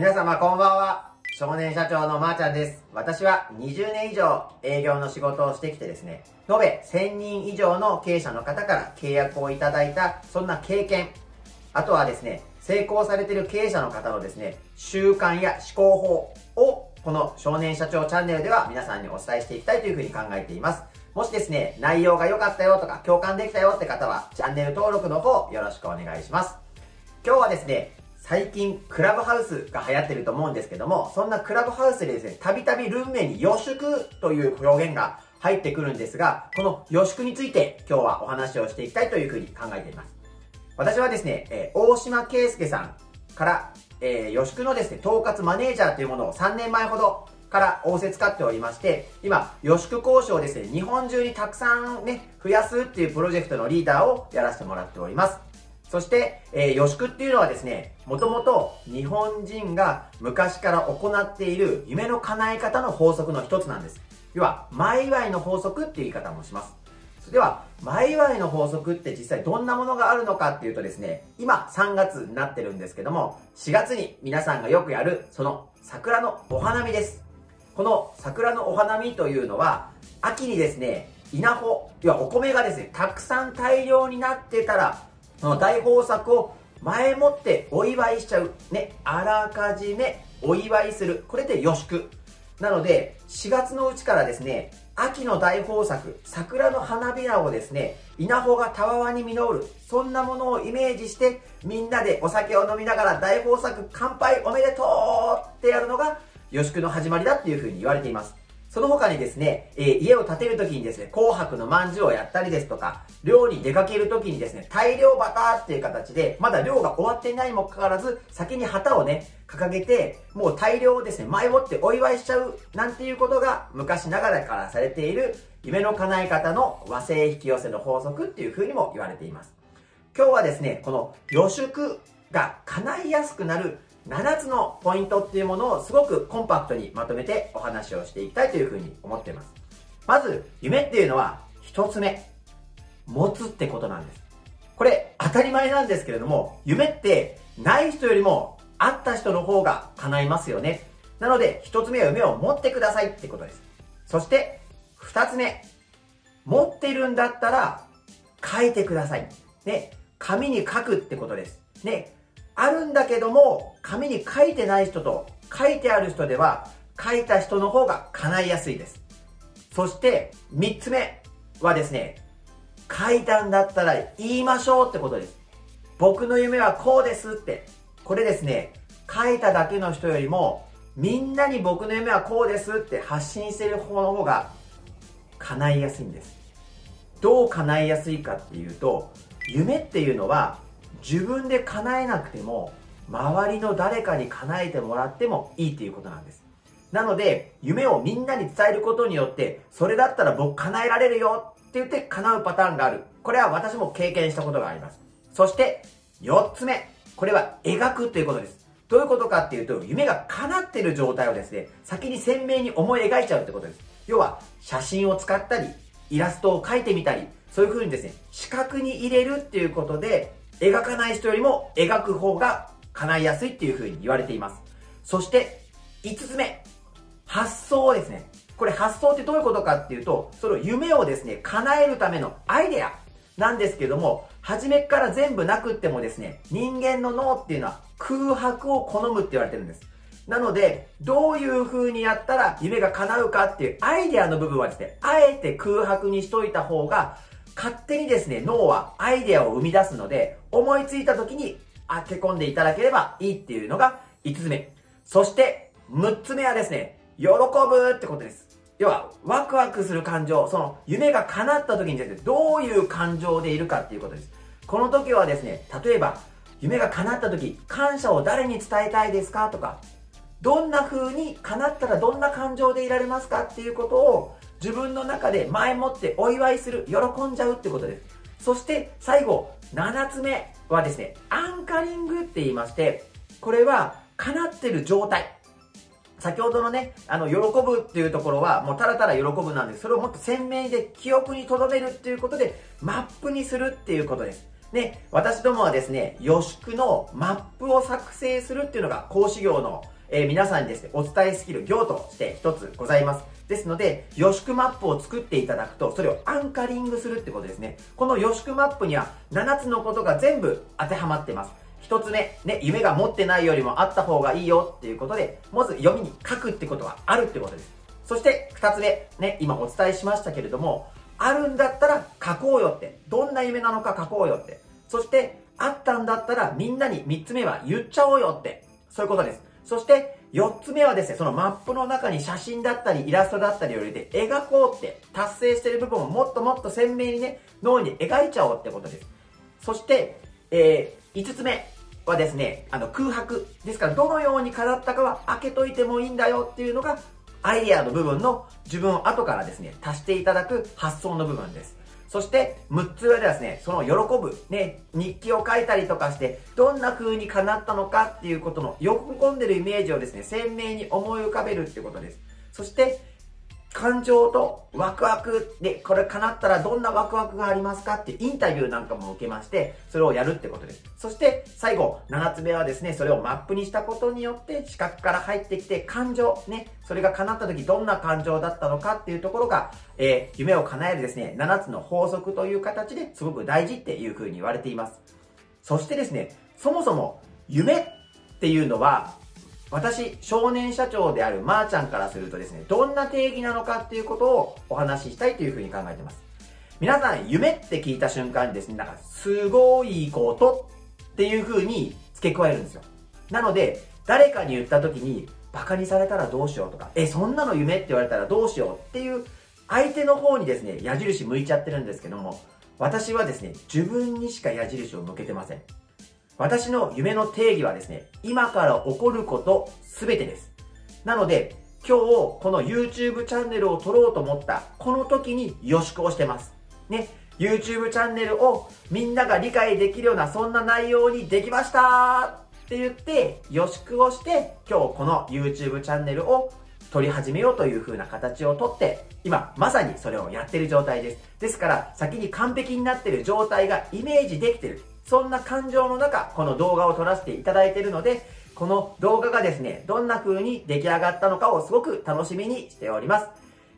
皆様こんばんは。少年社長のまーちゃんです。私は20年以上営業の仕事をしてきてですね、延べ1000人以上の経営者の方から契約をいただいた、そんな経験、あとはですね、成功されている経営者の方のですね、習慣や思考法をこの少年社長チャンネルでは皆さんにお伝えしていきたいというふうに考えています。もしですね、内容が良かったよとか共感できたよって方は、チャンネル登録の方よろしくお願いします。今日はですね、最近クラブハウスが流行ってると思うんですけども、そんなクラブハウスでですね、たびたびルンメに予祝という表現が入ってくるんですが、この予祝について今日はお話をしていきたいというふうに考えています。私はですね、えー、大島圭介さんから、えー、予祝のですね、統括マネージャーというものを3年前ほどから仰せ使っておりまして、今、予祝交渉をですね、日本中にたくさんね、増やすっていうプロジェクトのリーダーをやらせてもらっております。そして、えー、予祝っていうのはですね、もともと日本人が昔から行っている夢の叶え方の法則の一つなんです。要は、前祝いの法則っていう言い方もします。では、前祝いの法則って実際どんなものがあるのかっていうとですね、今3月になってるんですけども、4月に皆さんがよくやる、その桜のお花見です。この桜のお花見というのは、秋にですね、稲穂、要はお米がですね、たくさん大量になってたら、の大豊作を前もってお祝いしちゃう。ね、あらかじめお祝いする。これで予祝。なので、4月のうちからですね、秋の大豊作、桜の花びらをですね、稲穂がたわわに実る、そんなものをイメージして、みんなでお酒を飲みながら大豊作乾杯おめでとうってやるのが、予祝の始まりだっていうふうに言われています。その他にですね、えー、家を建てるときにですね、紅白の饅頭をやったりですとか、漁に出かけるときにですね、大量バターっていう形で、まだ漁が終わっていないにもかかわらず、先に旗をね、掲げて、もう大量をですね、前もってお祝いしちゃう、なんていうことが昔ながらからされている、夢の叶え方の和製引き寄せの法則っていう風にも言われています。今日はですね、この予祝が叶いやすくなる7つのポイントっていうものをすごくコンパクトにまとめてお話をしていきたいというふうに思っています。まず、夢っていうのは1つ目、持つってことなんです。これ当たり前なんですけれども、夢ってない人よりもあった人の方が叶いますよね。なので、1つ目は夢を持ってくださいってことです。そして、2つ目、持ってるんだったら書いてください。ね、紙に書くってことです。ね、あるんだけども、紙に書いてない人と書いてある人では、書いた人の方が叶いやすいです。そして、三つ目はですね、書いたんだったら言いましょうってことです。僕の夢はこうですって。これですね、書いただけの人よりも、みんなに僕の夢はこうですって発信してる方の方が叶いやすいんです。どう叶いやすいかっていうと、夢っていうのは自分で叶えなくても周りの誰かに叶えてもらってもいいっていうことなんです。なので夢をみんなに伝えることによってそれだったら僕叶えられるよって言って叶うパターンがある。これは私も経験したことがあります。そして4つ目。これは描くということです。どういうことかっていうと夢が叶っている状態をですね先に鮮明に思い描いちゃうってことです。要は写真を使ったりイラストを描いてみたりそういう風にですね視覚に入れるっていうことで描かない人よりも描く方が叶いやすいっていう風に言われています。そして、5つ目。発想ですね。これ発想ってどういうことかっていうと、その夢をですね、叶えるためのアイデアなんですけども、初めから全部なくってもですね、人間の脳っていうのは空白を好むって言われてるんです。なので、どういう風にやったら夢が叶うかっていうアイデアの部分はですね、あえて空白にしといた方が勝手にですね、脳はアイデアを生み出すので、思いついた時に当て込んでいただければいいっていうのが5つ目。そして、6つ目はですね、喜ぶってことです。要は、ワクワクする感情、その夢が叶った時にですね、どういう感情でいるかっていうことです。この時はですね、例えば、夢が叶った時、感謝を誰に伝えたいですかとか、どんな風に叶ったらどんな感情でいられますかっていうことを自分の中で前もってお祝いする、喜んじゃうってことです。そして最後、7つ目はですね、アンカリングって言いまして、これは叶ってる状態。先ほどのね、あの、喜ぶっていうところは、もうただただ喜ぶなんです。それをもっと鮮明で記憶に留めるっていうことで、マップにするっていうことです。で、私どもはですね、予宿のマップを作成するっていうのが講師業の、えー、皆さんにですね、お伝えスキル業として一つございます。ですので、予宿マップを作っていただくと、それをアンカリングするってことですね。この予宿マップには7つのことが全部当てはまってます。一つ目、ね、夢が持ってないよりもあった方がいいよっていうことで、まず読みに書くってことはあるってことです。そして二つ目、ね、今お伝えしましたけれども、あるんだったら書こうよって。どんな夢なのか書こうよって。そして、あったんだったらみんなに三つ目は言っちゃおうよって。そういうことです。そして、4つ目はですね、そのマップの中に写真だったりイラストだったりを入れて描こうって達成してる部分をもっともっと鮮明にね、脳に描いちゃおうってことです。そして、えー、5つ目はですね、あの空白。ですから、どのように飾ったかは開けといてもいいんだよっていうのが、アイデアの部分の自分を後からですね、足していただく発想の部分です。そして、6つ目ではですね、その喜ぶ、ね、日記を書いたりとかして、どんな風に叶ったのかっていうことの、喜んでるイメージをですね、鮮明に思い浮かべるってことです。そして、感情とワクワクで、これ叶ったらどんなワクワクがありますかってインタビューなんかも受けまして、それをやるってことです。そして最後、7つ目はですね、それをマップにしたことによって視覚から入ってきて感情、ね、それが叶った時どんな感情だったのかっていうところが、えー、夢を叶えるですね、7つの法則という形ですごく大事っていう風に言われています。そしてですね、そもそも夢っていうのは私、少年社長であるまーちゃんからするとですね、どんな定義なのかっていうことをお話ししたいというふうに考えてます。皆さん、夢って聞いた瞬間にですね、なんか、すごいことっていうふうに付け加えるんですよ。なので、誰かに言った時に、バカにされたらどうしようとか、え、そんなの夢って言われたらどうしようっていう、相手の方にですね、矢印向いちゃってるんですけども、私はですね、自分にしか矢印を向けてません。私の夢の定義はですね、今から起こることすべてです。なので、今日この YouTube チャンネルを撮ろうと思ったこの時に予祝をしてます。ね、YouTube チャンネルをみんなが理解できるようなそんな内容にできましたって言って予祝をして今日この YouTube チャンネルを撮り始めようという風な形をとって今まさにそれをやってる状態です。ですから先に完璧になってる状態がイメージできてる。そんな感情の中、この動画を撮らせていただいているので、この動画がですね、どんな風に出来上がったのかをすごく楽しみにしております。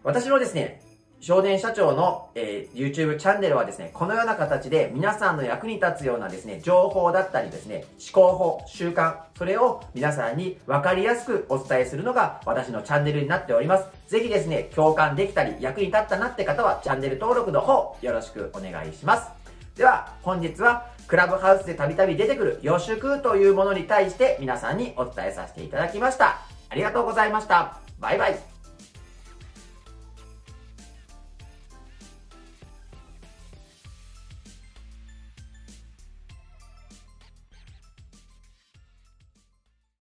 私のですね、少年社長の、えー、YouTube チャンネルはですね、このような形で皆さんの役に立つようなですね、情報だったりですね、思考法、習慣、それを皆さんに分かりやすくお伝えするのが私のチャンネルになっております。ぜひですね、共感できたり役に立ったなって方はチャンネル登録の方よろしくお願いします。では、本日はクラブハウスでたびたび出てくる予祝というものに対して皆さんにお伝えさせていただきました。ありがとうございました。バイバイ。